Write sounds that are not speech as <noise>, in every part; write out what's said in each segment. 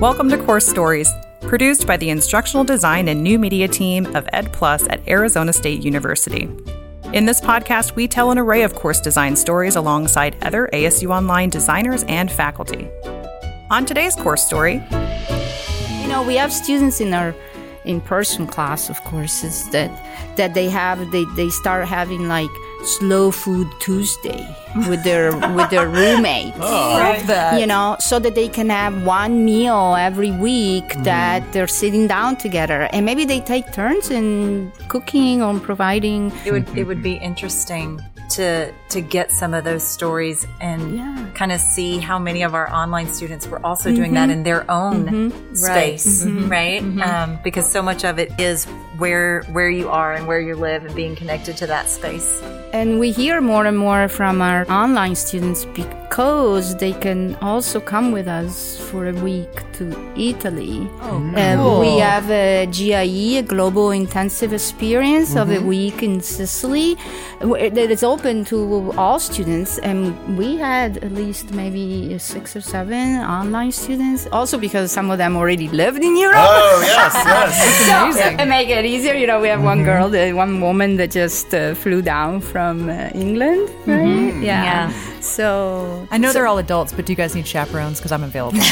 Welcome to Course Stories, produced by the Instructional Design and New Media team of Ed Plus at Arizona State University. In this podcast, we tell an array of course design stories alongside other ASU Online designers and faculty. On today's course story, You know, we have students in our in-person class, of course, is that that they have they, they start having like slow food Tuesday with their with their roommates. Oh. You know, so that they can have one meal every week mm. that they're sitting down together, and maybe they take turns in cooking or providing. It would it would be interesting to to get some of those stories and Yeah. kind of see how many of our online students were also doing that mm-hmm. in their own mm-hmm. space, mm-hmm. right? Um, because so much of it is where where you are and where you live and being connected to that space. And we hear more and more from our online students because they can also come with us for a week to Italy. Oh, Uh, we have a GIE, a Global Intensive Experience of a week in Sicily that is open to all students. And we had at least maybe six or seven online students, also because some of them already lived in Europe. Oh yes, yes. <laughs> So, and make it easier, you know, we have one girl, the one woman that just uh, flew down from uh, England, right? Yeah. Yeah. So I know they're all adults, but do you guys need chaperones? Because I'm available. <laughs> <laughs>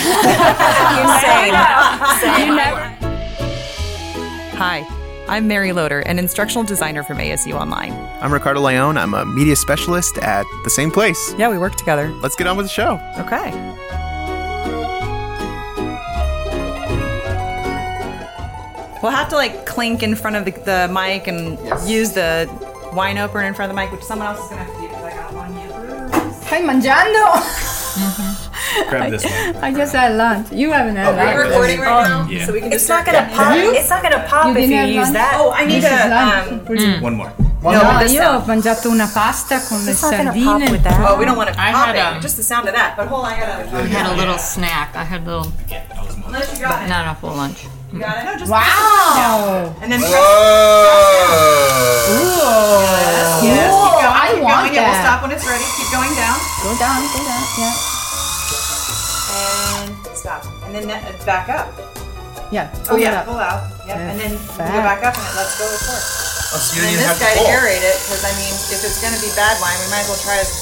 hi, I'm Mary Loder, an instructional designer from ASU Online. I'm Ricardo Leone. I'm a media specialist at the same place. Yeah, we work together. Let's get on with the show. Okay. We'll have to like clink in front of the, the mic and use the wine opener in front of the mic, which someone else is gonna have to do Stai mangiando? <laughs> Grab this one. I just had lunch. You haven't had oh, lunch. recording right now, um, Yeah. so we can It's not gonna pop. It's not gonna pop if you use lunch? that. Oh, I need This is to. lunch. Um, mm. One more. No, io ho mangiato una pasta con It's not sardine. with that. oh, we don't want to I pop had it. a- just the sound of that. But hold on, I gotta. I had a little snack. I had a little, Unless you got it. not a full lunch. You got it. No, just Wow! And then press. Whoa! Yes, keep going. I keep want going. Yeah, we'll that. stop when it's ready. Keep going down. Go down, go down, yeah. And stop. And then that, uh, back up. Yeah. Oh pull it yeah, up. pull out. Yep. And then you go back up and it lets go of course. Oh, so you And didn't this have guy to to pull. aerate it because I mean, if it's gonna be bad wine, we might as well try as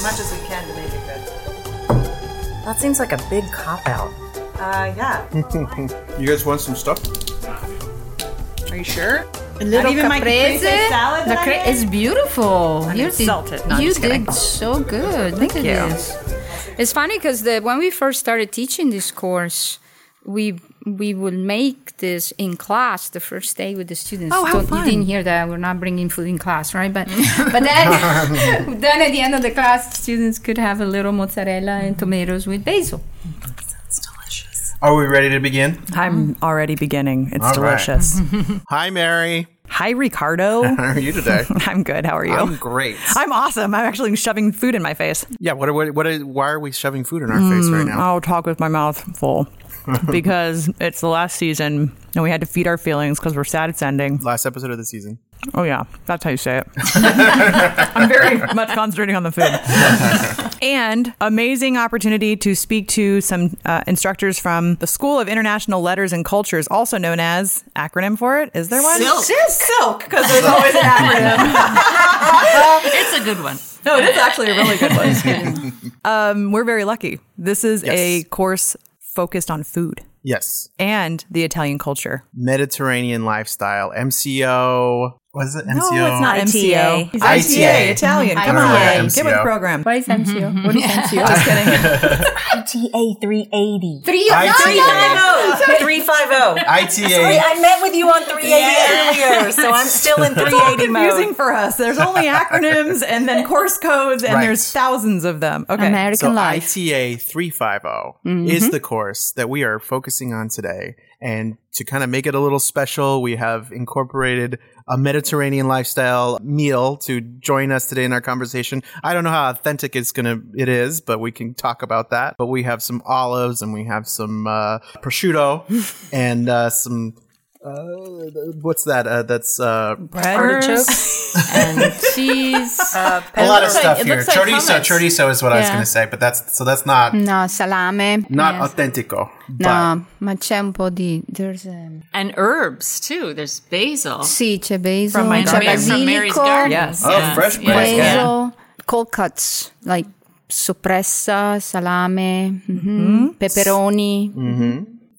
much as we can to make it good. That seems like a big cop out. Uh, yeah. <laughs> You guys want some stuff? Are you sure? A little even my caprese. caprese salad The that I cra- is beautiful. I you mean, salt. No, you did so good. Thank Look you. at this. It's funny because when we first started teaching this course, we we would make this in class the first day with the students. Oh, how Don't- fun. You didn't hear that. We're not bringing food in class, right? But <laughs> but then <laughs> then at the end of the class, students could have a little mozzarella and tomatoes with basil. Are we ready to begin? I'm already beginning. It's All right. delicious. <laughs> Hi, Mary. Hi, Ricardo. <laughs> How are you today? <laughs> I'm good. How are you? I'm great. I'm awesome. I'm actually shoving food in my face. Yeah. What? Are, what? What? Are, why are we shoving food in our face right mm, now? I'll talk with my mouth full because it's the last season and we had to feed our feelings because we're sad it's ending. Last episode of the season. Oh, yeah. That's how you say it. <laughs> I'm very much concentrating on the food. and amazing opportunity to speak to some uh, instructors from the School of International Letters and Cultures, also known as acronym for it. Is there one? SILC. SILC, because there's always an acronym. <laughs> It's a good one. No, it is actually a really good one. um, we're very lucky. This is a course focused on food Yes. and the Italian culture. Mediterranean lifestyle. MCO. What is it? MCO. No, it's not ITA. MCO. It's ITA. ITA, Italian. Come All on, right, get with the MCO. program. What is MCO? Mm-hmm. What is <laughs> MCO? Just kidding. <laughs> ITA 380. Three ITA. 350. ITA. Sorry, I met with you on 380 <laughs> earlier, so I'm still in It's all 380 confusing mode. for us. There's only acronyms and then course codes, and Right. there's thousands of them. Okay. American So life. ITA 350 mm-hmm. is the course that we are focusing on today. And to kind of make it a little special, we have incorporated a Mediterranean lifestyle meal to join us today in our conversation. I don't know how authentic it's gonna it is, but we can talk about that. But we have some olives and we have some uh, prosciutto <laughs> and uh, some what's that? Uh, that's uh, Artichokes <laughs> and cheese. Uh, A lot of looks like- stuff here. looks like chorizo, hummus. chorizo is what I was going to say, but that's so that's not. no, salame. not Yes. authentico. No, ma c'è un po' di... There's um, And herbs too. There's basil. Sì, c'è basil, From my c'è garden. From Mary's garden. Yes. Oh, Yeah. fresh Yeah. basil. basil, cold cuts, like soppressa, salame, mhm, pepperoni.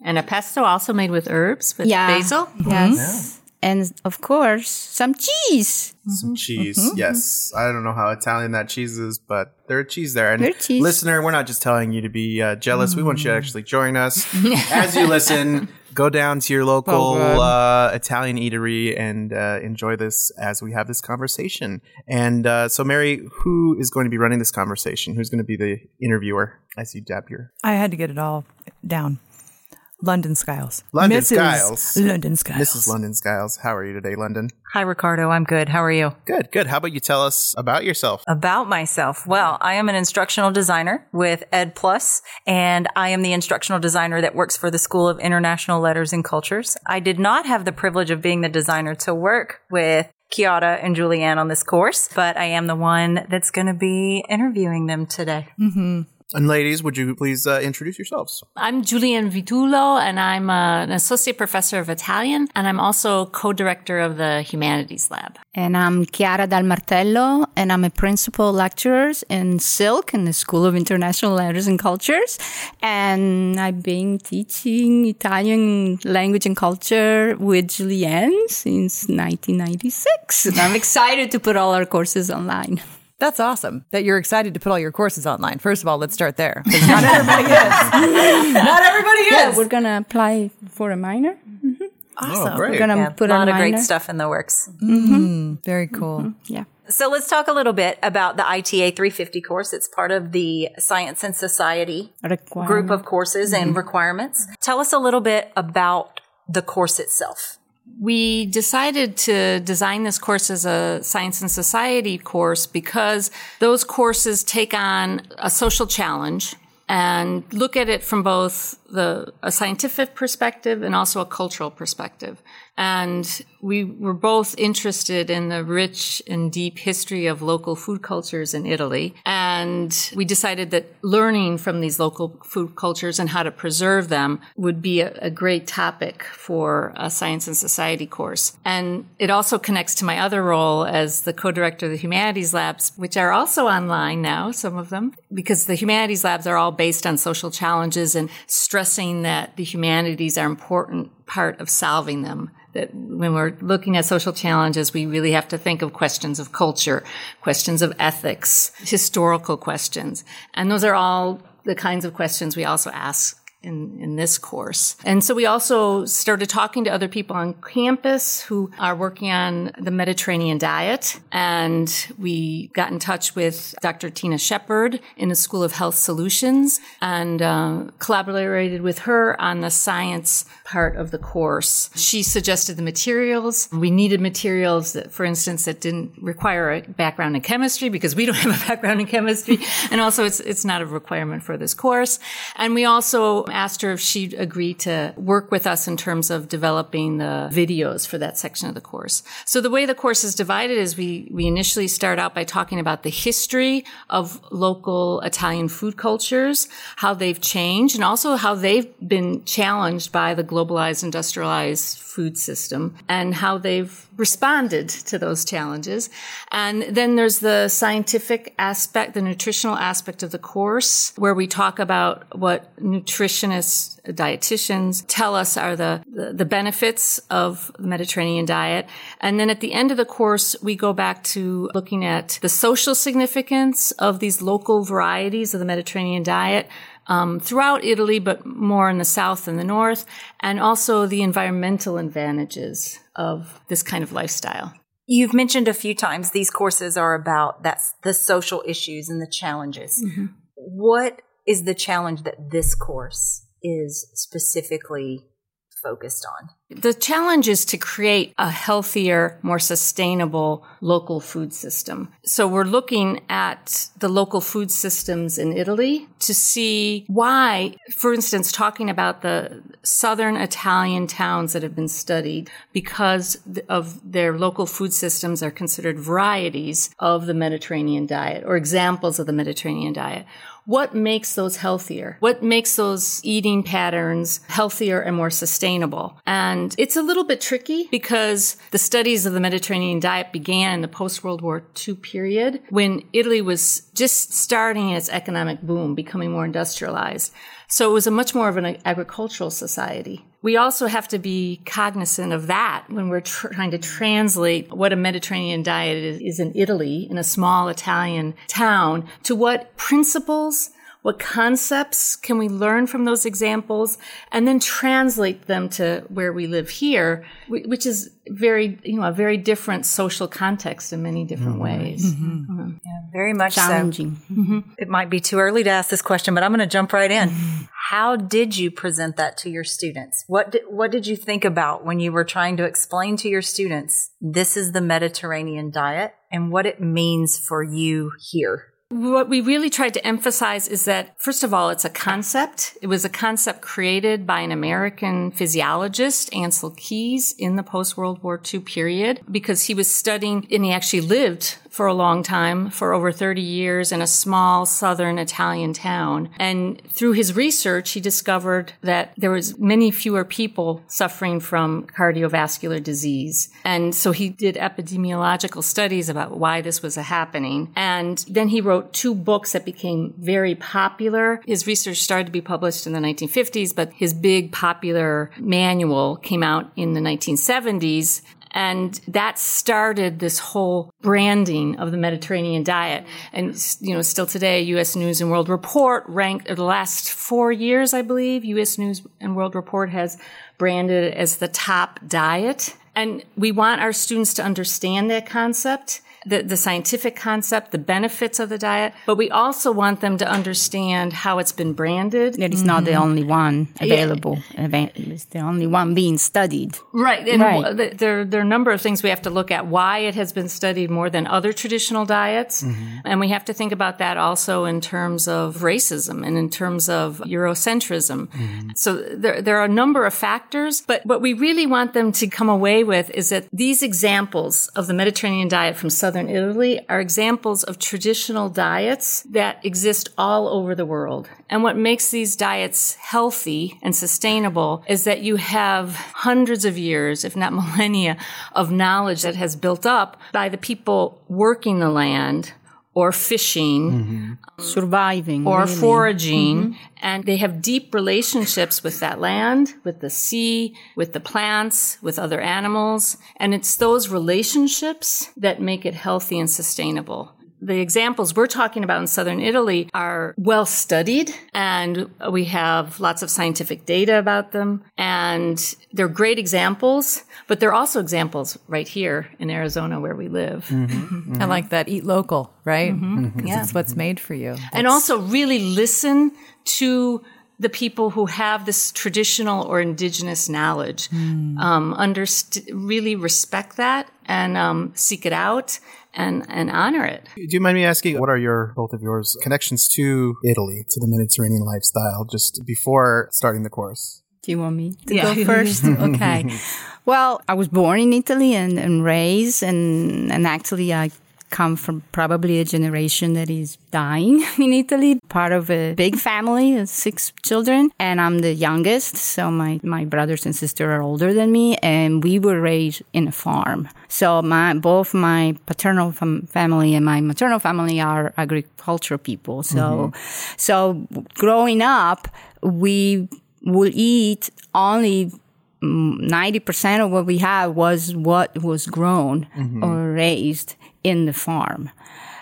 And a pesto also made with herbs with Yeah. basil. Yes. And of course, some cheese. some cheese. Yes, I don't know how Italian that cheese is, but there's cheese there. And There's cheese. listener, we're not just telling you to be uh, jealous. We want you to actually join us <laughs> as you listen. Go down to your local uh, Italian eatery and uh, enjoy this as we have this conversation. And uh, so, Mary, who is going to be running this conversation? Who's going to be the interviewer as you dab your I had to get it all down. London Skiles. London Mrs. Skiles. London Skiles. Mrs. London Skiles? How are you today, London? Hi, Ricardo. I'm good. How are you? Good, good. How about you tell us about yourself? About myself. Well, I am an instructional designer with Ed Plus, and I am the instructional designer that works for the School of International Letters and Cultures. I did not have the privilege of being the designer to work with Chiara and Juliann on this course, but I am the one that's going to be interviewing them today. Mm-hmm. And ladies, would you please uh, introduce yourselves? I'm Juliann Vitullo, and I'm uh, an associate professor of Italian, and I'm also co-director of the Humanities Lab. And I'm Chiara Dal Martello, and I'm a principal lecturer in SILC in the School of International Letters and Cultures. And I've been teaching Italian language and culture with Juliann since 1996. And <laughs> I'm excited to put all our courses online. That's awesome that you're excited to put all your courses online. First of all, let's start there. <laughs> Not everybody is. <laughs> Not everybody is. Yeah, we're gonna apply for a minor. Oh, great. We're gonna Yeah, put a lot a of great stuff in the works. Mm-hmm. Mm-hmm. Very mm-hmm. cool. Yeah. So let's talk a little bit about the ITA 350 course. It's part of the Science and Society group of courses and requirements. Tell us a little bit about the course itself. We decided to design this course as a science and society course because those courses take on a social challenge and look at it from both the a scientific perspective and also a cultural perspective. And we were both interested in the rich and deep history of local food cultures in Italy. And we decided that learning from these local food cultures and how to preserve them would be a, a great topic for a science and society course. And it also connects to my other role as the co-director of the humanities labs, which are also online now, some of them, because the humanities labs are all based on social challenges and stressing that the humanities are important part of solving them that when we're looking at social challenges, we really have to think of questions of culture, questions of ethics, historical questions. And those are all the kinds of questions we also ask in, in this course. And so we also started talking to other people on campus who are working on the Mediterranean diet. And we got in touch with Dr. Tina Shepard in the School of Health Solutions and uh, collaborated with her on the science part of the course. She suggested the materials. We needed materials that, for instance, that didn't require a background in chemistry because we don't have a <laughs> background in chemistry. And also it's, it's not a requirement for this course. And we also Um, asked her if she'd agree to work with us in terms of developing the videos for that section of the course. So the way the course is divided is we, we initially start out by talking about the history of local Italian food cultures, how they've changed, and also how they've been challenged by the globalized industrialized food system and how they've responded to those challenges. And then there's the scientific aspect, the nutritional aspect of the course, where we talk about what nutritionists, dietitians tell us are the, the, benefits of the Mediterranean diet. And then at the end of the course, we go back to looking at the social significance of these local varieties of the Mediterranean diet, um, throughout Italy, but more in the south and the north, and also the environmental advantages of this kind of lifestyle. You've mentioned a few times these courses are about that's the social issues and the challenges. Mm-hmm. What is the challenge that this course is specifically focused on? The challenge is to create a healthier, more sustainable local food system. So we're looking at the local food systems in Italy to see why, for instance, talking about the southern Italian towns that have been studied because of their local food systems are considered varieties of the Mediterranean diet or examples of the Mediterranean diet what makes those healthier? What makes those eating patterns healthier and more sustainable? And it's a little bit tricky because the studies of the Mediterranean diet began in the post World War II period when Italy was just starting its economic boom, becoming more industrialized. So it was a much more of an agricultural society. We also have to be cognizant of that when we're tr- trying to translate what a Mediterranean diet is, is in Italy, in a small Italian town, to what principles what concepts can we learn from those examples and then translate them to where we live here, which is very, you know, a very different social context in many different mm-hmm. ways. Mm-hmm. Mm-hmm. Yeah, very much challenging. So. Mm-hmm. It might be too early to ask this question, but I'm going to jump right in. Mm-hmm. How did you present that to your students? What did, what did you think about when you were trying to explain to your students this is the Mediterranean diet and what it means for you here? What we really tried to emphasize is that, first of all, it's a concept. It was a concept created by an American physiologist, Ancel Keys, in the post World War II period, because he was studying and he actually lived for a long time, for over 30 years in a small southern Italian town. And through his research, he discovered that there was many fewer people suffering from cardiovascular disease. And so he did epidemiological studies about why this was happening. And then he wrote two books that became very popular. His research started to be published in the 1950s, but his big popular manual came out in the 1970s and that started this whole branding of the Mediterranean diet. And, you know, still today, U.S. News and World Report ranked the last four years, I believe, U.S. News and World Report has branded it as the top diet. And we want our students to understand that concept the, the scientific concept, the benefits of the diet, but we also want them to understand how it's been branded. That it's mm-hmm. not the mm-hmm. only one available. Yeah. It's the only one being studied. Right. And right. There, there are a number of things we have to look at why it has been studied more than other traditional diets. Mm-hmm. And we have to think about that also in terms of racism and in terms of Eurocentrism. Mm-hmm. So there, there are a number of factors, but what we really want them to come away with is that these examples of the Mediterranean diet from Southern southern Italy are examples of traditional diets that exist all over the world. And what makes these diets healthy and sustainable is that you have hundreds of years, if not <laughs> millennia, of knowledge that has built up by the people working the land or fishing, mm-hmm. surviving, or really. foraging. Mm-hmm. And they have deep relationships with that land, with the sea, with the plants, with other animals. And it's those relationships that make it healthy and sustainable the examples we're talking about in southern Italy are well studied and we have lots of scientific data about them and they're great examples, but they're also examples right here in Arizona where we live. Mm-hmm. Mm-hmm. I like that. Eat local, right? Mm-hmm. mm-hmm. Yeah. It's what's made for you. That's... And also really listen to the people who have this traditional or indigenous knowledge. Mm. Um, underst- really respect that and um, seek it out and and honor it. Do you mind me asking what are your both of yours connections to Italy, to the Mediterranean lifestyle, just before starting the course? Do you want me to yeah. go <laughs> first? <laughs> okay. Well, I was born in Italy and, and raised, and and actually I come from probably a generation that is dying <laughs> in Italy, part of a big family, six children, and I'm the youngest. So my, my brothers and sister are older than me, and we were raised in a farm. So my, both my paternal fam- family and my maternal family are agricultural people. So, mm-hmm. so growing up, we would eat only 90% of what we had was what was grown mm-hmm. or raised in the farm.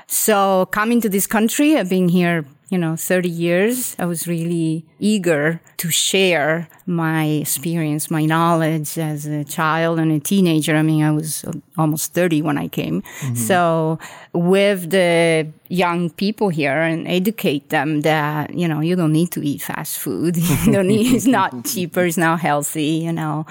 So coming to this country, I've been here you know, 30 years, I was really eager to share my experience, my knowledge as a child and a teenager. I mean, I was almost 30 when I came. Mm-hmm. So with the young people here and educate them that, you know, you don't need to eat fast food. <laughs> you don't need, it's not <laughs> cheaper. It's not healthy, you know.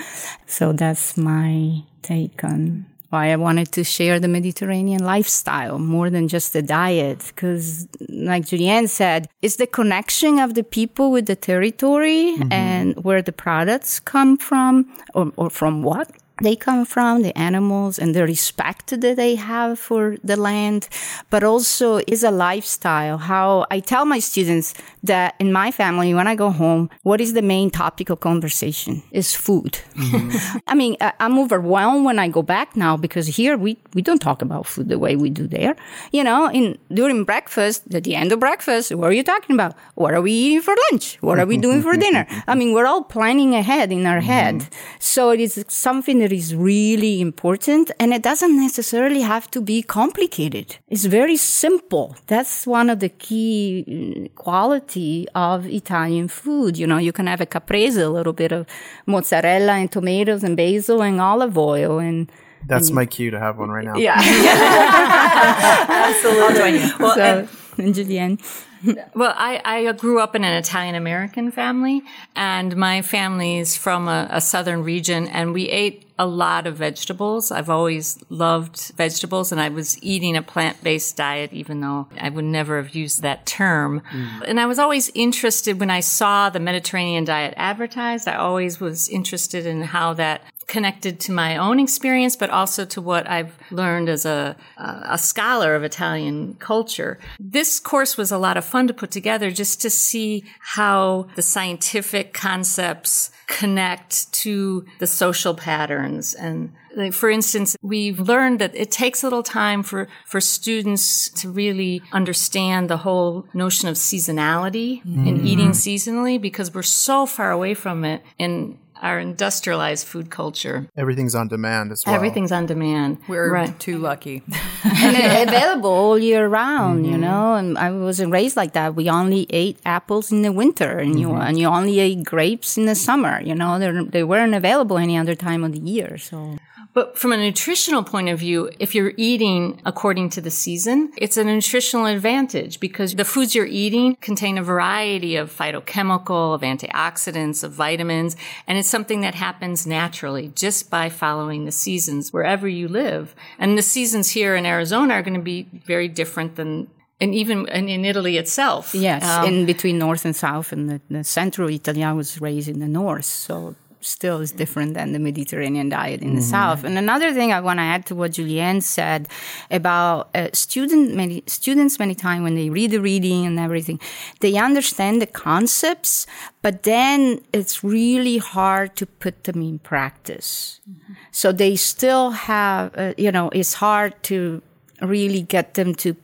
So that's my take on why I wanted to share the Mediterranean lifestyle more than just the diet. Because, like Juliann said, it's the connection of the people with the territory mm-hmm. and where the products come from or, or from what they come from, the animals and the respect that they have for the land, but also is a lifestyle. How I tell my students that in my family, when I go home, what is the main topic of conversation is food. Mm-hmm. <laughs> I mean, I'm overwhelmed when I go back now because here we, we don't talk about food the way we do there. You know, in during breakfast, at the end of breakfast, what are you talking about? What are we eating for lunch? What are we doing for <laughs> dinner? I mean, we're all planning ahead in our mm-hmm. head. So it is something that is really important and it doesn't necessarily have to be complicated. It's very simple. That's one of the key mm, quality of Italian food. You know, you can have a caprese, a little bit of mozzarella and tomatoes and basil and olive oil and that's and my cue to have one right now. Yeah. <laughs> <laughs> Absolutely. Well, so, and, and Juliann <laughs> well, I, I grew up in an Italian American family, and my family's from a, a, southern region, and we ate a lot of vegetables. I've always loved vegetables, and I was eating a plant based diet, even though I would never have used that term. Mm. And I was always interested when I saw the Mediterranean diet advertised. I always was interested in how that connected to my own experience, but also to what I've learned as a, a scholar of Italian culture. This course was a lot of fun to put together just to see how the scientific concepts connect to the social patterns and like for instance, we've learned that it takes a little time for, for students to really understand the whole notion of seasonality mm-hmm. and eating seasonally because we're so far away from it in our industrialized food culture. Everything's on demand as well. Everything's on demand. We're right. too lucky. <laughs> <laughs> and available all year round, mm-hmm. you know. And I wasn't raised like that. We only ate apples in the winter, and mm-hmm. you and you only ate grapes in the summer. You know, they they weren't available any other time of the year. So but from a nutritional point of view, if you're eating according to the season, it's a nutritional advantage because the foods you're eating contain a variety of phytochemical, of antioxidants, of vitamins, and it's something that happens naturally just by following the seasons wherever you live. And the seasons here in Arizona are going to be very different than and even in Italy itself. Yes, um, in between north and south, and the, the central Italy, I was raised in the north, so still is different than the Mediterranean diet in mm-hmm. the South. And another thing I want to add to what Juliann said about uh, student, many, students many times when they read the reading and everything, they understand the concepts, but then it's really hard to put them in practice. Mm-hmm. So they still have, uh, you know, it's hard to really get them to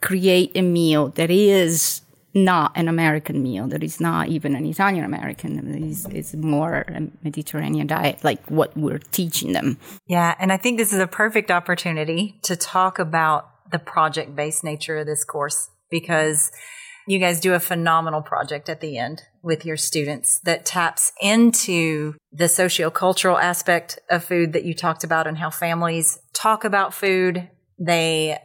create a meal that is not an American meal. That is not even an Italian American. It's, it's more a Mediterranean diet, like what we're teaching them. Yeah. And I think this is a perfect opportunity to talk about the project based nature of this course because you guys do a phenomenal project at the end with your students that taps into the sociocultural aspect of food that you talked about and how families talk about food. They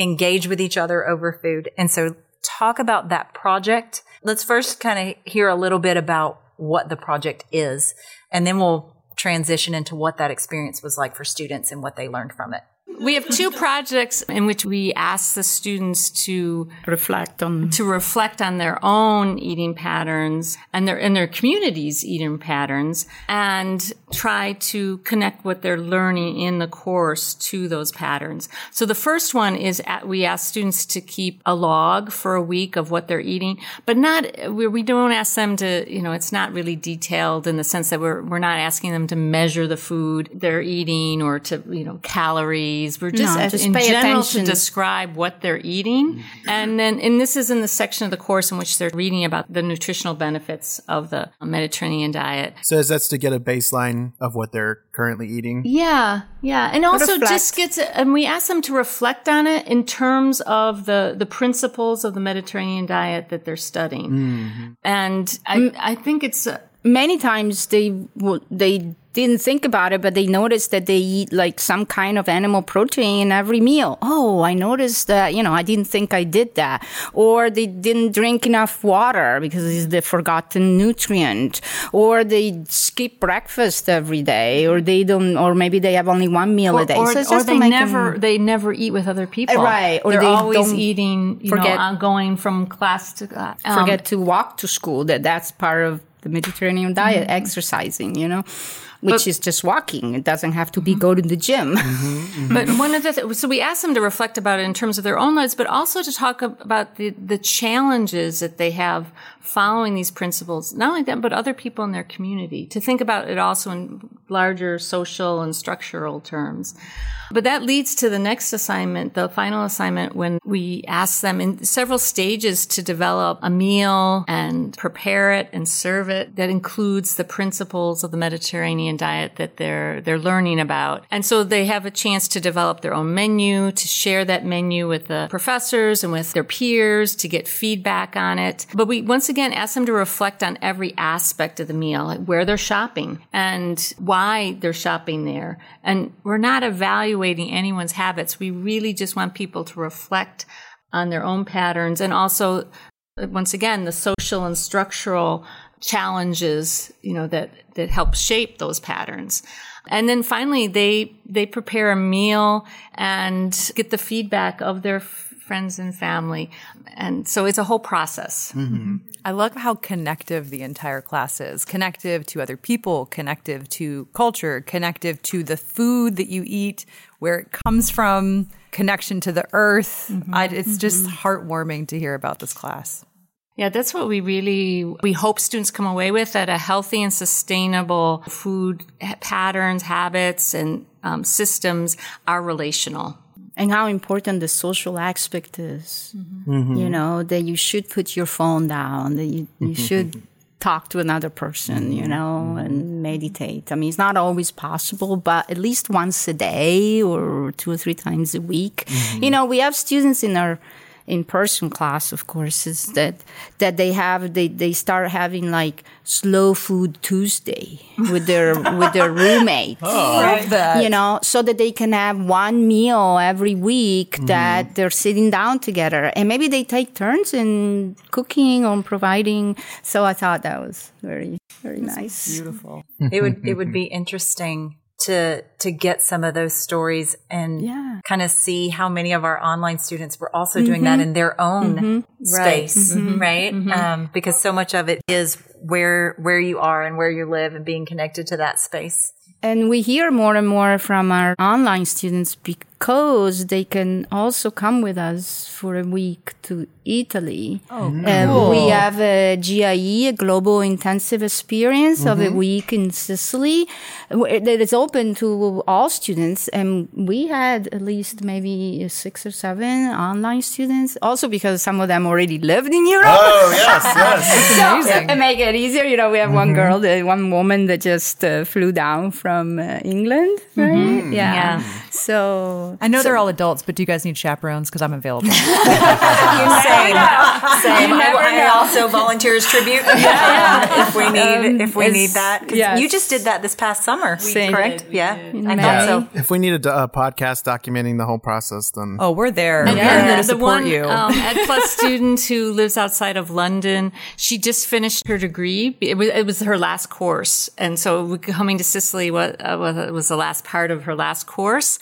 engage with each other over food. And so talk about that project. Let's first kind of hear a little bit about what the project is, and then we'll transition into what that experience was like for students and what they learned from it. We have two projects in which we ask the students to reflect on to reflect on their own eating patterns and their in their communities eating patterns and try to connect what they're learning in the course to those patterns. So the first one is at, we ask students to keep a log for a week of what they're eating, but not we, we don't ask them to, you know, it's not really detailed in the sense that we're we're not asking them to measure the food they're eating or to, you know, calories calories. We're just, No, just in pay general attention. to describe what they're eating. And then, and this is in the section of the course in which they're reading about the nutritional benefits of the Mediterranean diet. Says that's to get a baseline of what they're currently eating. Yeah, yeah, and also Reflect. just gets and we ask them to reflect on it in terms of the the principles of the Mediterranean diet that they're studying, and I I think it's uh, many times they w- they didn't think about it, but they noticed that they eat like some kind of animal protein in every meal. Oh, I noticed that, you know, I didn't think I did that. Or they didn't drink enough water because it's the forgotten nutrient. Or they skip breakfast every day, or they don't, or maybe they have only one meal or, a day. or, So or they never them- they never eat with other people, Right, or they're they always eating, you forget- know, uh, going from class to class. Um, forget to walk to school. That that's part of the Mediterranean diet, Mm-hmm. exercising, you know, which is just walking. It doesn't have to be mm-hmm. go to the gym. Mm-hmm. Mm-hmm. But one of the th- so we asked them to reflect about it in terms of their own lives, but also to talk about the the challenges that they have following these principles. Not only them, but other people in their community. To think about it also in larger social and structural terms. But that leads to the next assignment, the final assignment, when we ask them in several stages to develop a meal and prepare it and serve it that includes the principles of the Mediterranean diet that they're they're learning about. And so they have a chance to develop their own menu, to share that menu with the professors and with their peers, to get feedback on it. But we once again ask them to reflect on every aspect of the meal, like where they're shopping and why they're shopping there. And we're not evaluating anyone's habits. We really just want people to reflect on their own patterns and also once again the social and structural challenges you know that that help shape those patterns and then finally they they prepare a meal and get the feedback of their f- friends and family and so it's a whole process mm-hmm. I love how connective the entire class is. Connective to other people, connective to culture, connective to the food that you eat, where it comes from, connection to the earth. Mm-hmm. I, it's just mm-hmm. heartwarming to hear about this class. Yeah, that's what we really we hope students come away with that a healthy and sustainable food ha- patterns, habits, and um, systems are relational. and how important the social aspect is. Mm-hmm. You know, that you should put your phone down, that you, you mm-hmm. should talk to another person, you mm-hmm. know, and meditate. I mean, it's not always possible, but at least once a day or two or three times a week. You know, we have students in our in-person class of courses that that they have they, they start having like slow food tuesday with their <laughs> with their roommates oh. Love that. you know, so that they can have one meal every week mm-hmm. that they're sitting down together. And maybe they take turns in cooking or providing. So I thought that was very, very nice. Beautiful. it would it would <laughs> be interesting to to get some of those stories and Yeah. kind of see how many of our online students were also doing that mm-hmm. in their own mm-hmm. space, mm-hmm. right? Um, because so much of it is where where you are and where you live and being connected to that space. And we hear more and more from our online students because they can also come with us for a week to Italy. Oh, mm. uh, cool! we have a GIE, a Global Intensive Experience of a mm-hmm. week in Sicily that is open to all students. And we had at least maybe six or seven online students, also because some of them already lived in Europe. Oh yes, <laughs> yes. Amazing. And make it easier, you know, we have one mm-hmm. girl, the one woman that just uh, flew down from uh, England, right? Mm-hmm. Yeah. Yeah. So I know they're all adults, but do you guys need chaperones? Because I'm available. <laughs> <laughs> Same, same. I, I also volunteer as tribute <laughs> if we need if we need that. 'Cause yes. You just did that this past summer, Same. correct? Yeah, I May. thought so. If we need a, d- a podcast documenting the whole process, then oh, we're there. And We're here to the support one you. um, Ed Plus student who lives outside of London, she just finished her degree. It was, it was her last course, and so coming to Sicily was, uh, was was the last part of her last course.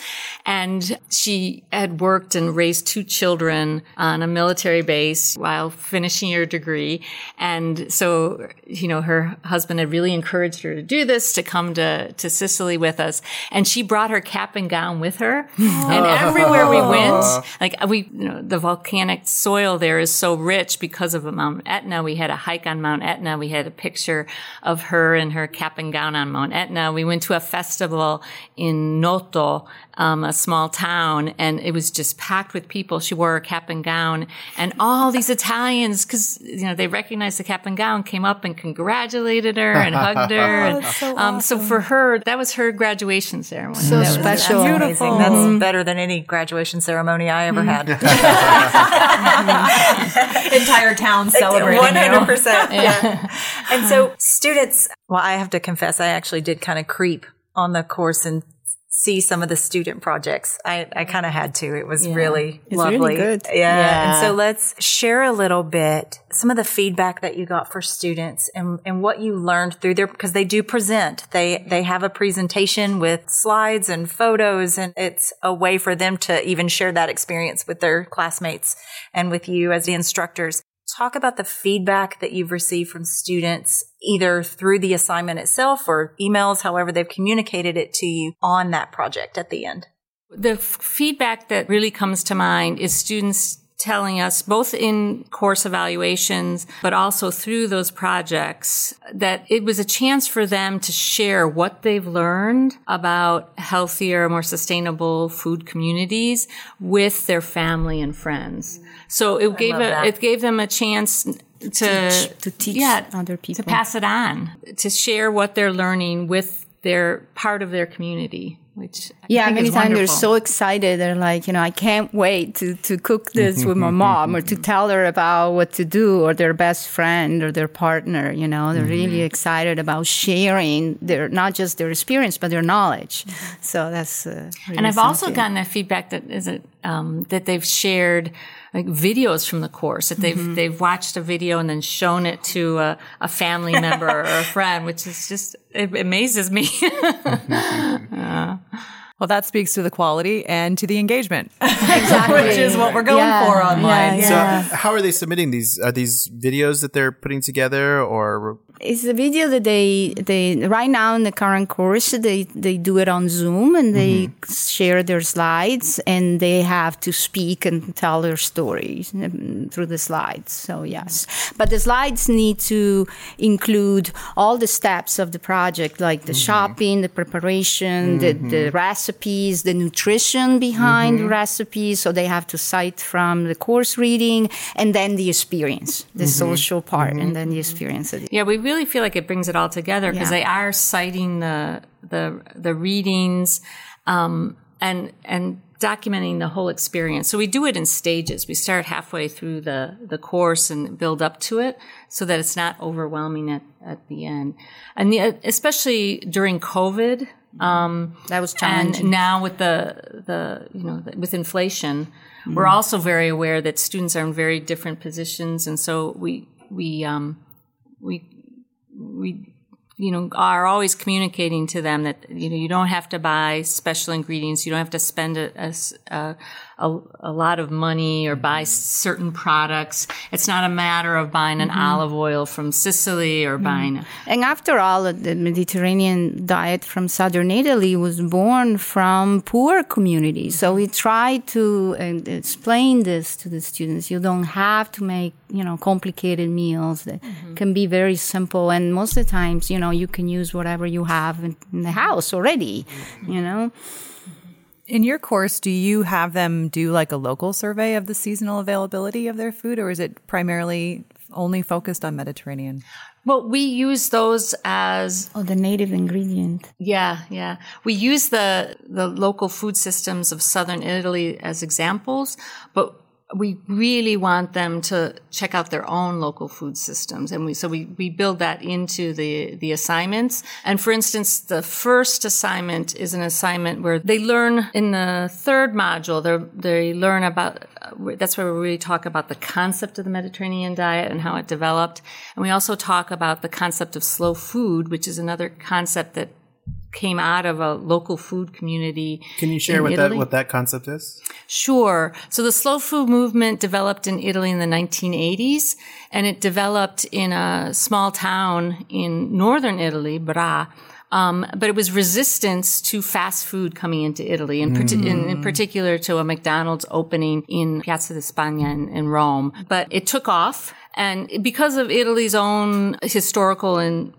And she had worked and raised two children on a military base while finishing her degree, and so you know her husband had really encouraged her to do this to come to to Sicily with us, and she brought her cap and gown with her, and <laughs> everywhere we went, like we, you know, the volcanic soil there is so rich because of Mount Etna. We had a hike on Mount Etna. We had a picture of her in her cap and gown on Mount Etna. We went to a festival in Noto, um, a small town, and it was just packed with people. She wore a cap and gown, and all these Italians, because you know they recognized the cap and gown, came up and congratulated her and hugged <laughs> her. Oh, and, so, um, so, for her, that was her graduation ceremony. So that special, That's amazing. That's better than any graduation ceremony I ever had. <laughs> Entire town celebrating. One hundred percent. <laughs> Yeah. And so students, well, I have to confess, I actually did kind of creep on the course and see some of the student projects. I, I kind of had to. It was really It's lovely. really good. Yeah. Yeah. And so let's share a little bit some of the feedback that you got for students and, and what you learned through their because they do present. They they have a presentation with slides and photos and it's a way for them to even share that experience with their classmates and with you as the instructors. Talk about the feedback that you've received from students, either through the assignment itself or emails, however they've communicated it to you on that project at the end. The f- feedback that really comes to mind is students telling us both in course evaluations, but also through those projects that it was a chance for them to share what they've learned about healthier, more sustainable food communities with their family and friends. So it gave a, it gave them a chance to to teach yeah, other people. to pass it on, to share what they're learning with their part of their community, which I Yeah, think many times they're so excited. They're like, you know, I can't wait to, to cook this with my mom or to tell her about what to do or their best friend or their partner. You know, they're really excited about sharing their, not just their experience, but their knowledge. So that's, uh, really and I've also gotten that feedback that is it um, that they've shared like videos from the course that they've Mm-hmm. they've watched a video and then shown it to a, a family <laughs> member or a friend, which is just it amazes me. <laughs> <laughs> Well, that speaks to the quality and to the engagement, Exactly. which is what we're going Yeah, for online. yeah, So, yeah. how are they submitting these? Are these videos that they're putting together, or It's a video that they they right now in the current course they they do it on Zoom and they mm-hmm. share their slides and they have to speak and tell their stories um, through the slides. So yes, but the slides need to include all the steps of the project, like the mm-hmm. shopping, the preparation, the, mm-hmm. the recipes, the nutrition behind the recipes. So they have to cite from the course reading and then the experience, the social part, and then the experience. Yeah, we really feel like it brings it all together because Yeah. they are citing the the the readings um, and and documenting the whole experience. So we do it in stages. We start halfway through the the course and build up to it so that it's not overwhelming at, at the end. And the, especially during COVID, um, That was and challenging. now with the the you know with inflation, we're Mm-hmm. also very aware that students are in very different positions, and so we we um, we we you know are always communicating to them that you know you don't have to buy special ingredients. You don't have to spend a, a a- a- a lot of money or buy mm-hmm. certain products it's not a matter of buying an mm-hmm. olive oil from sicily or mm-hmm. buying And after all, the Mediterranean diet from southern Italy was born from poor communities. So we try to uh, explain this to the students. You don't have to make, you know, complicated meals that can be very simple. And most of the times, you know, you can use whatever you have in, in the house already, you know. In your course, do you have them do like a local survey of the seasonal availability of their food, or is it primarily only focused on Mediterranean? well we use those as Oh, the native ingredient. Yeah, yeah. We use the the local food systems of southern Italy as examples, but we really want them to check out their own local food systems. And we so we, we build that into the the assignments. And for instance the first assignment is an assignment where they learn in the third module they learn about uh, that's where we really talk about the concept of the mediterranean diet and how it developed. And we also talk about the concept of slow food which is another concept that came out of a local food community can you share what Italy. that what that concept is? Sure. So the slow food movement developed in Italy in the 1980s, and it developed in a small town in northern Italy, Bra. Um, but it was resistance to fast food coming into Italy, in, parti- in, in particular to a McDonald's opening in Piazza di Spagna in, in Rome. But it took off, and because of Italy's own historical and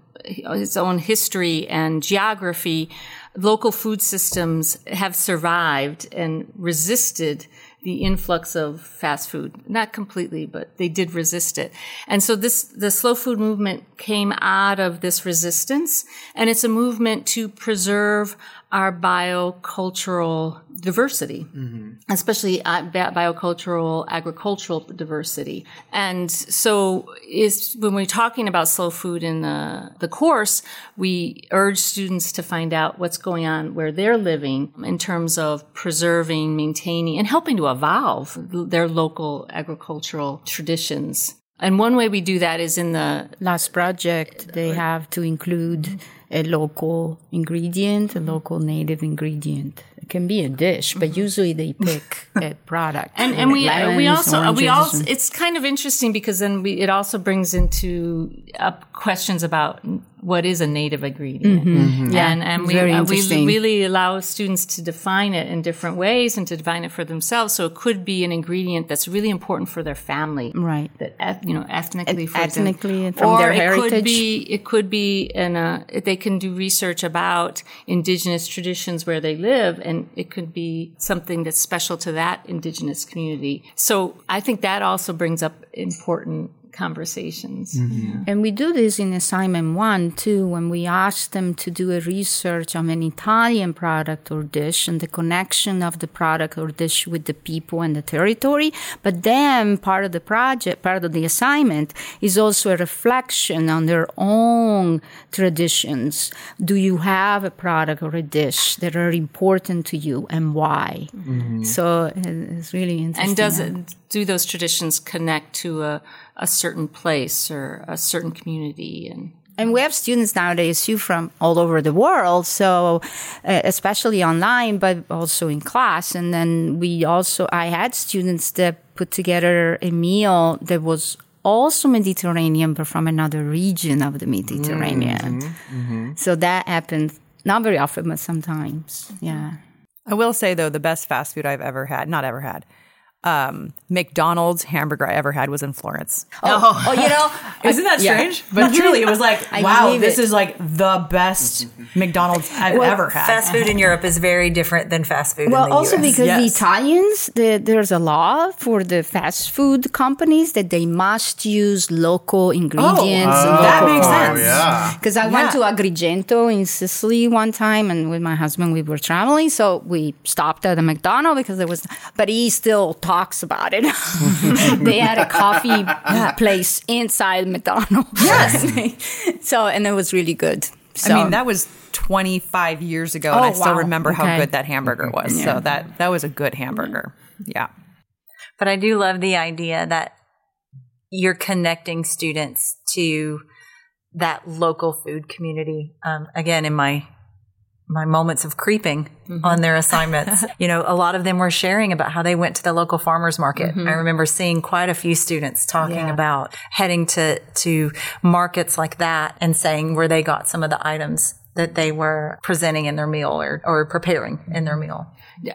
Uh, its own history and geography, local food systems have survived and resisted the influx of fast food. Not completely, but they did resist it. And so this, the slow food movement came out of this resistance and it's a movement to preserve our biocultural diversity, mm-hmm. especially uh, biocultural agricultural diversity. And so is when we're talking about slow food in the, the course, we urge students to find out what's going on where they're living in terms of preserving, maintaining, and helping to evolve their local agricultural traditions. And one way we do that is in the last project, they have to include a local ingredient, a local native ingredient. It can be a dish, but mm-hmm. usually they <laughs> pick a product. and and we lemons, we also we also it's kind of interesting because then we it also brings into up questions about what is a native ingredient. Mm-hmm. Mm-hmm. Yeah. And, and we, uh, we really allow students to define it in different ways and to define it for themselves. So it could be an ingredient that's really important for their family. Right. That, you know, ethnically, for ethnically from or their it heritage. Could be, it could be in a, they can do research about indigenous traditions where they live and it could be something that's special to that indigenous community. So I think that also brings up important conversations. Mm-hmm. And we do this in assignment one too, when we ask them to do a research on an Italian product or dish and the connection of the product or dish with the people and the territory. But then part of the project, part of the assignment is also a reflection on their own traditions. Do you have a product or a dish that are important to you and why? Mm-hmm. So it's really interesting. And does it, do those traditions connect to a a certain place or a certain community and and we have students nowadays too from all over the world. So uh, especially online but also in class. And then we also i had students that put together a meal that was also mediterranean but from another region of the mediterranean. Mm-hmm, mm-hmm. so that happens not very often but sometimes. Yeah. I will say though the best fast food i've ever had not ever had um, McDonald's hamburger I ever had was in Florence. Oh, oh you know, <laughs> isn't that strange? Yeah. But <laughs> truly, it was like, wow, this it. is like the best McDonald's I've well, ever had. Fast food in Europe is very different than fast food. Well, also US. because yes. the Italians, the, there's a law for the fast food companies that they must use local ingredients. Oh, oh that makes sense. Yeah, because I yeah. went to Agrigento in Sicily one time, and with my husband we were traveling, so we stopped at a McDonald's because there was, but he still talked talks about it. <laughs> they had a coffee <laughs> place inside McDonald's. Yes. <laughs> so, and it was really good. So, I mean, that was 25 years ago, oh, and I still remember okay. how good that hamburger was. Yeah. So that that was a good hamburger. Yeah. But I do love the idea that you're connecting students to that local food community. Um, again, in my my moments of creeping mm-hmm. on their assignments. <laughs> you know, a lot of them were sharing about how they went to the local farmers market. Mm-hmm. I remember seeing quite a few students talking yeah. about heading to, to markets like that and saying where they got some of the items that they were presenting in their meal or, or preparing in their meal.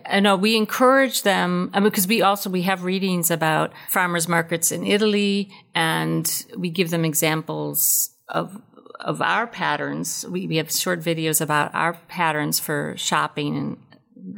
I know we encourage them I mean, because we also we have readings about farmers markets in Italy and we give them examples of of our patterns. We, we have short videos about our patterns for shopping and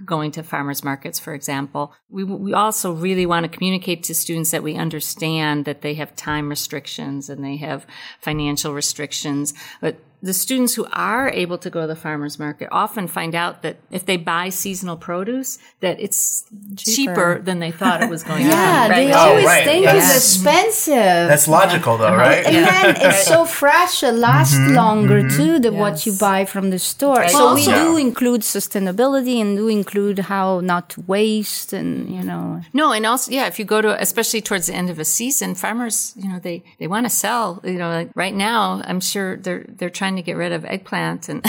going to farmers markets, for example. We, we also really want to communicate to students that we understand that they have time restrictions and they have financial restrictions, but the students who are able to go to the farmers market often find out that if they buy seasonal produce, that it's cheaper, cheaper than they thought it was going yeah, to be. <laughs> Right? they always oh, right. think yes. it's expensive. That's logical, though, right? And then it's so fresh; it lasts mm-hmm, longer mm-hmm. too than yes. what you buy from the store. Right. So we do include sustainability and do include how not to waste, and you know. No, and also, yeah, if you go to, especially towards the end of a season, farmers, you know, they they want to sell. You know, like right now, I'm sure they're they're trying trying to get rid of eggplant and <laughs>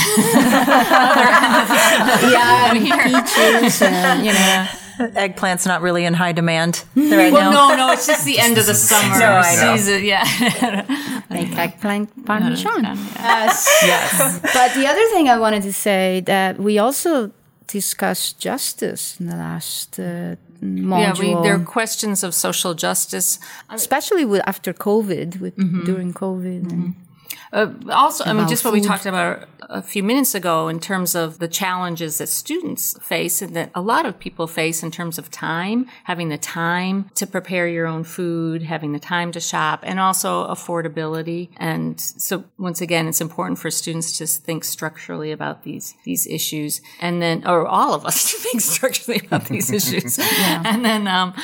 yeah, peaches and you know. Eggplant's not really in high demand right well, now. no, no, it's just the end of the summer no, season. Yeah, make eggplant parmesan. Yes, yes. But the other thing I wanted to say that we also discussed justice in the last uh, module. Yeah, we, there are questions of social justice, especially with after COVID, with mm-hmm. during COVID. Mm-hmm. And, Uh, also, I mean, just what we talked about a few minutes ago in terms of the challenges that students face and that a lot of people face in terms of time, having the time to prepare your own food, having the time to shop, and also affordability. And so, once again, it's important for students to think structurally about these these issues, and then, or all of us <laughs> to think structurally about these issues, <laughs> yeah. and then. Um,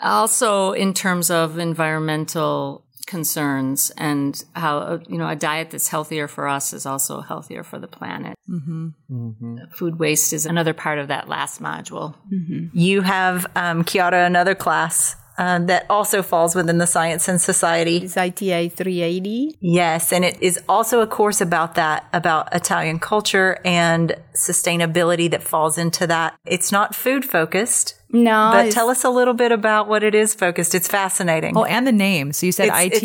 also, in terms of environmental concerns and how you know a diet that's healthier for us is also healthier for the planet. Mm-hmm. Mm-hmm. Food waste is another part of that last module. Mm-hmm. You have um, Chiara another class uh, that also falls within the Science and Society. It's ITA 380. Yes, and it is also a course about that, about Italian culture and sustainability that falls into that. It's not food focused. No. But tell us a little bit about what it is focused. It's fascinating. Oh, and the name. So you said it's, ITA it's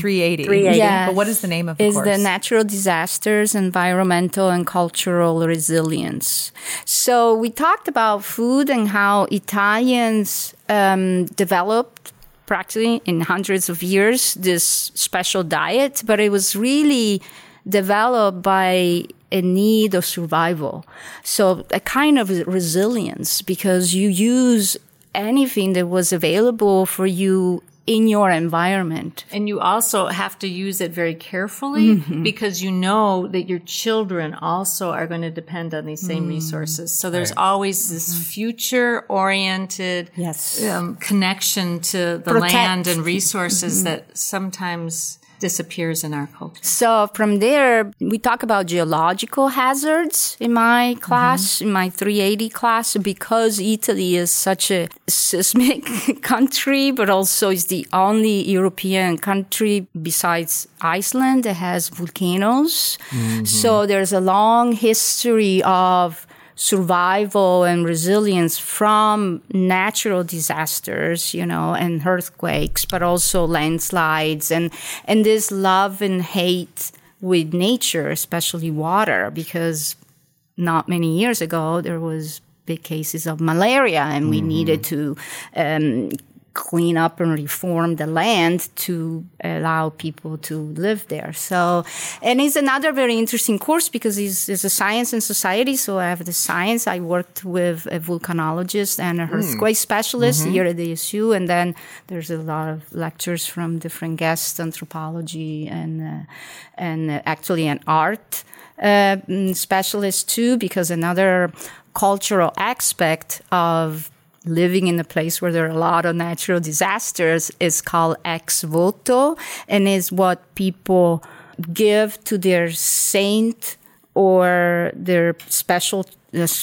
380. 380. Yes. But what is the name of the is course? the Natural Disasters, Environmental and Cultural Resilience. So we talked about food and how Italians um, developed practically in hundreds of years this special diet, but it was really developed by a need of survival. So a kind of resilience because you use anything that was available for you in your environment. And you also have to use it very carefully mm-hmm. because you know that your children also are going to depend on these same mm. resources. So there's right. always this mm-hmm. future oriented yes. um, connection to the Protect. land and resources mm-hmm. that sometimes disappears in our culture. So from there, we talk about geological hazards in my class, mm-hmm. in my 380 class, because Italy is such a seismic <laughs> country, but also is the only European country besides Iceland that has volcanoes. Mm-hmm. So there's a long history of survival and resilience from natural disasters, you know, and earthquakes, but also landslides and, and this love and hate with nature, especially water, because not many years ago there was big cases of malaria and we mm-hmm. needed to um, clean up and reform the land to allow people to live there. So, and it's another very interesting course because it's, it's a science and society. So I have the science. I worked with a volcanologist and a hmm. earthquake mm. specialist mm-hmm. here at the ASU. And then there's a lot of lectures from different guests, anthropology and, uh, and actually an art uh, specialist too, because another cultural aspect of living in a place where there are a lot of natural disasters is called ex voto and is what people give to their saint or their special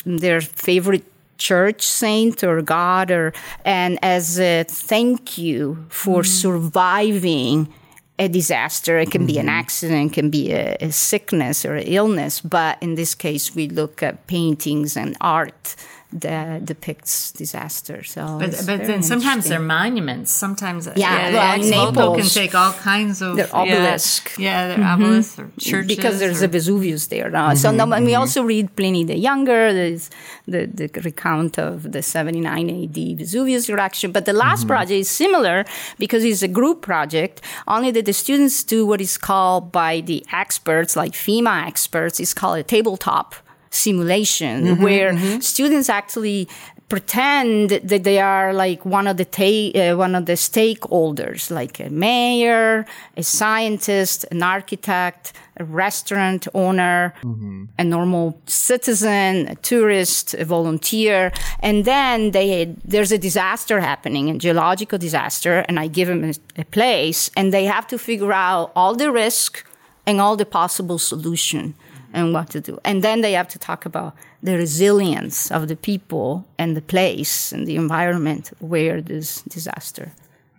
their favorite church saint or god or and as a thank you for mm. surviving a disaster. It can mm-hmm. be an mm-hmm. accident, it can be a, a, sickness or an illness. But in this case, we look at paintings and art that depicts disaster. So, but, but then sometimes they're monuments. Sometimes, yeah, yeah well, Naples can take all kinds of they're obelisk. Yeah, yeah they're mm-hmm. obelisks or churches because there's or, a Vesuvius there now. Mm-hmm, so no, and we mm-hmm. also read Pliny the Younger. There's the, the recount of the 79 AD Vesuvius eruption. But the last mm-hmm. project is similar because it's a group project. Only that the students do what is called by the experts, like FEMA experts, is called a tabletop simulation mm-hmm, where mm-hmm. students actually pretend that they are like one of the ta- uh, one of the stakeholders, like a mayor, a scientist, an architect, a restaurant owner, mm-hmm. a normal citizen, a tourist, a volunteer, and then they there's a disaster happening, a geological disaster, and I give them a, a place, and they have to figure out all the risk and all the possible solution and what to do. And then they have to talk about the resilience of the people and the place and the environment where this disaster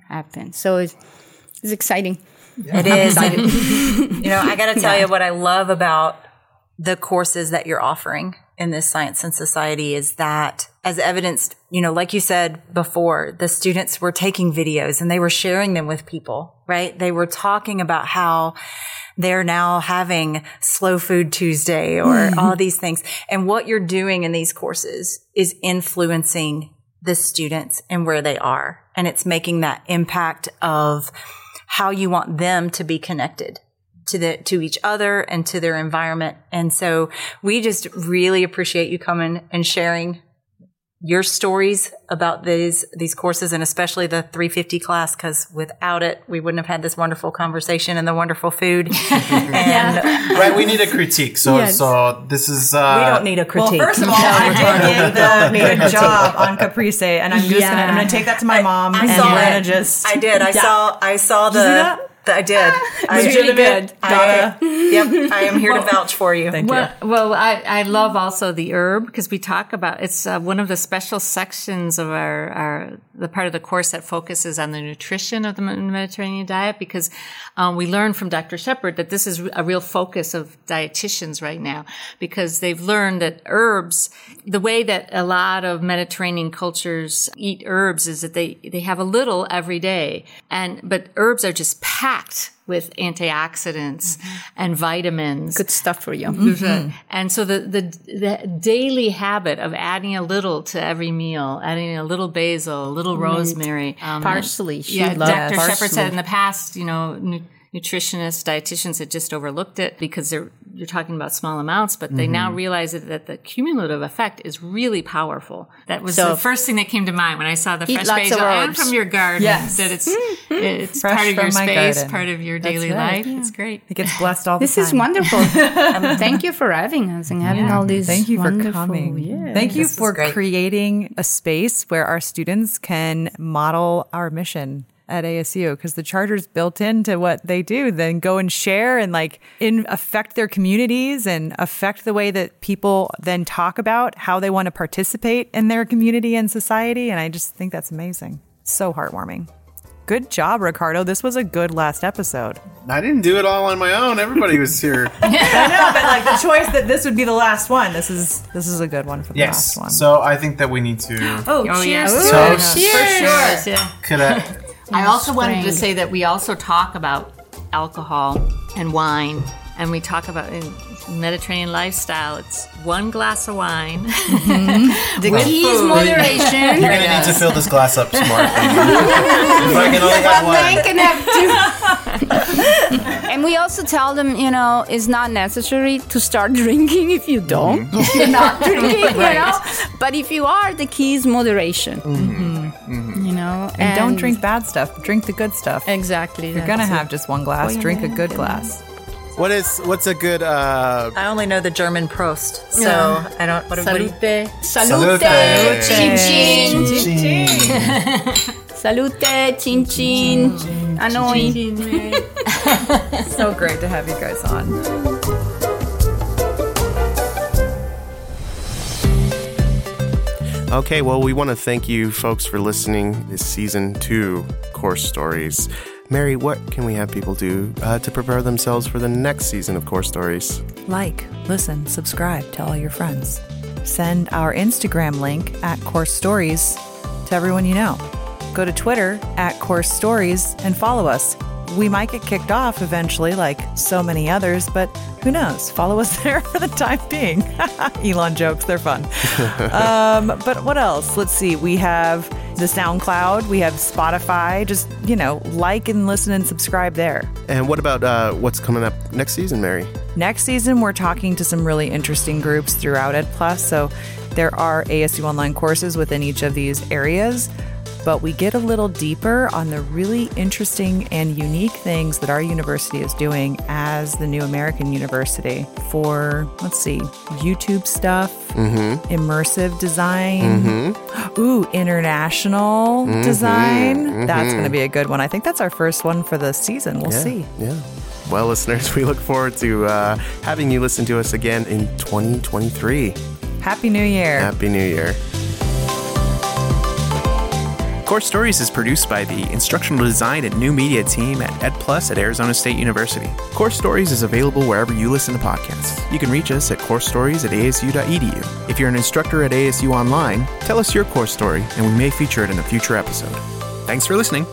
happened. So it's, it's exciting. It is. I, <laughs> you know, I got to tell yeah. you what I love about the courses that you're offering in this science and society is that as evidenced, you know, like you said before, the students were taking videos and they were sharing them with people, right? They were talking about how they're now having slow food Tuesday or mm-hmm. all these things. And what you're doing in these courses is influencing the students and where they are. And it's making that impact of how you want them to be connected to the to each other and to their environment. And so we just really appreciate you coming and sharing your stories about these these courses and especially the 350 class because without it we wouldn't have had this wonderful conversation and the wonderful food <laughs> and right we need a critique so Yes. so this is uh we don't need a Well, critique first of <laughs> all, I did get the good <laughs> job on Caprese, and I'm just gonna I'm gonna take that to my mom, I and saw it. just I did. I Yeah. saw. I saw the. You see that? I did. I Was it really good? I, <laughs> yep. I am here to vouch for you. Thank you. Well, well, I, I love also the herb because we talk about it's uh, one of the special sections of our, our the part of the course that focuses on the nutrition of the Mediterranean diet because um, we learned from Dr. Shepard that this is a real focus of dietitians right now because they've learned that herbs, the way that a lot of Mediterranean cultures eat herbs is that they they have a little every day, and but herbs are just packed with antioxidants and vitamins. Good stuff for you. And so the, the the daily habit of adding a little to every meal, adding a little basil, a little rosemary, um, Parsley. She yeah, Dr. Shepard parsley. said in the past, you know, nu- nutritionists, dietitians had just overlooked it because they're you're talking about small amounts, but they now realize that, that the cumulative effect is really powerful. That was So- the first thing that came to mind when I saw the Eat fresh lots of basil and from your garden. Yes. that <laughs> it's it's Fresh part of your space, garden. part of your That's daily right. life. It's great. It gets blessed all the This time. This is wonderful. <laughs> Um, thank you for having us and having all these. Thank you for coming. Yeah. Thank you This for creating a space where our students can model our mission at ASU because the charter's built into what they do. Then go and share and like in affect their communities and affect the way that people then talk about how they want to participate in their community and society. And I just think that's amazing. So heartwarming. Good job, Ricardo. This was a good last episode. i didn't do it all on my own everybody was here <laughs> I know, but like the choice that this would be the last one. This is this is a good one for the yes last one. so i think that we need to oh, Oh, cheers. yes. toast Cheers. Yeah. could I, I also wanted to say that we also talk about alcohol and wine, and we talk about in Mediterranean lifestyle. It's one glass of wine. Mm-hmm. <laughs> The key is moderation. you're gonna need to fill this glass up smartly <laughs> if i can only have Man one can have two. <laughs> and we also tell them, you know, it's not necessary to start drinking if you don't. If you're not drinking, you know. But if you are, the key is moderation. Mm-hmm. You know, And don't drink bad stuff. Drink the good stuff. Exactly. You're gonna have just one glass. Drink a good glass. what is what's a good uh I only know the German Prost, so I don't. What, what you, Salute. Salute. Chin chin. Salute. Chin chin. Annoy. <laughs> So great to have you guys on. Okay, well, we want to thank you folks for listening this season two course stories. Mary, what can we have people do uh, to prepare themselves for the next season of course stories? Like, listen, subscribe, tell all your friends. Send our Instagram link at Course Stories to everyone you know. Go to Twitter at Course Stories and follow us. We might get kicked off eventually, like so many others, but who knows? Follow us <laughs> there for the time being. <laughs> Elon jokes, they're fun. <laughs> um, but what else? Let's see. We have the SoundCloud, we have Spotify. Just, you know, like and listen and subscribe there. And what about uh, what's coming up next season, Mary? Next season, we're talking to some really interesting groups throughout Ed Plus. So there are ASU online courses within each of these areas, but we get a little deeper on the really interesting and unique things that our university is doing as the new American university for, let's see, YouTube stuff, mm-hmm. immersive design, mm-hmm. ooh, international mm-hmm. design. That's going to be a good one. I think that's our first one for the season. We'll see. Yeah. Well, listeners, <laughs> we look forward to uh, having you listen to us again in 2023. Happy New Year. Happy New Year. Course Stories is produced by the Instructional Design and New Media team at EdPlus at Arizona State University. Course Stories is available wherever you listen to podcasts. You can reach us at coursestories at asu.edu. If you're an instructor at ASU Online, tell us your course story and we may feature it in a future episode. Thanks for listening.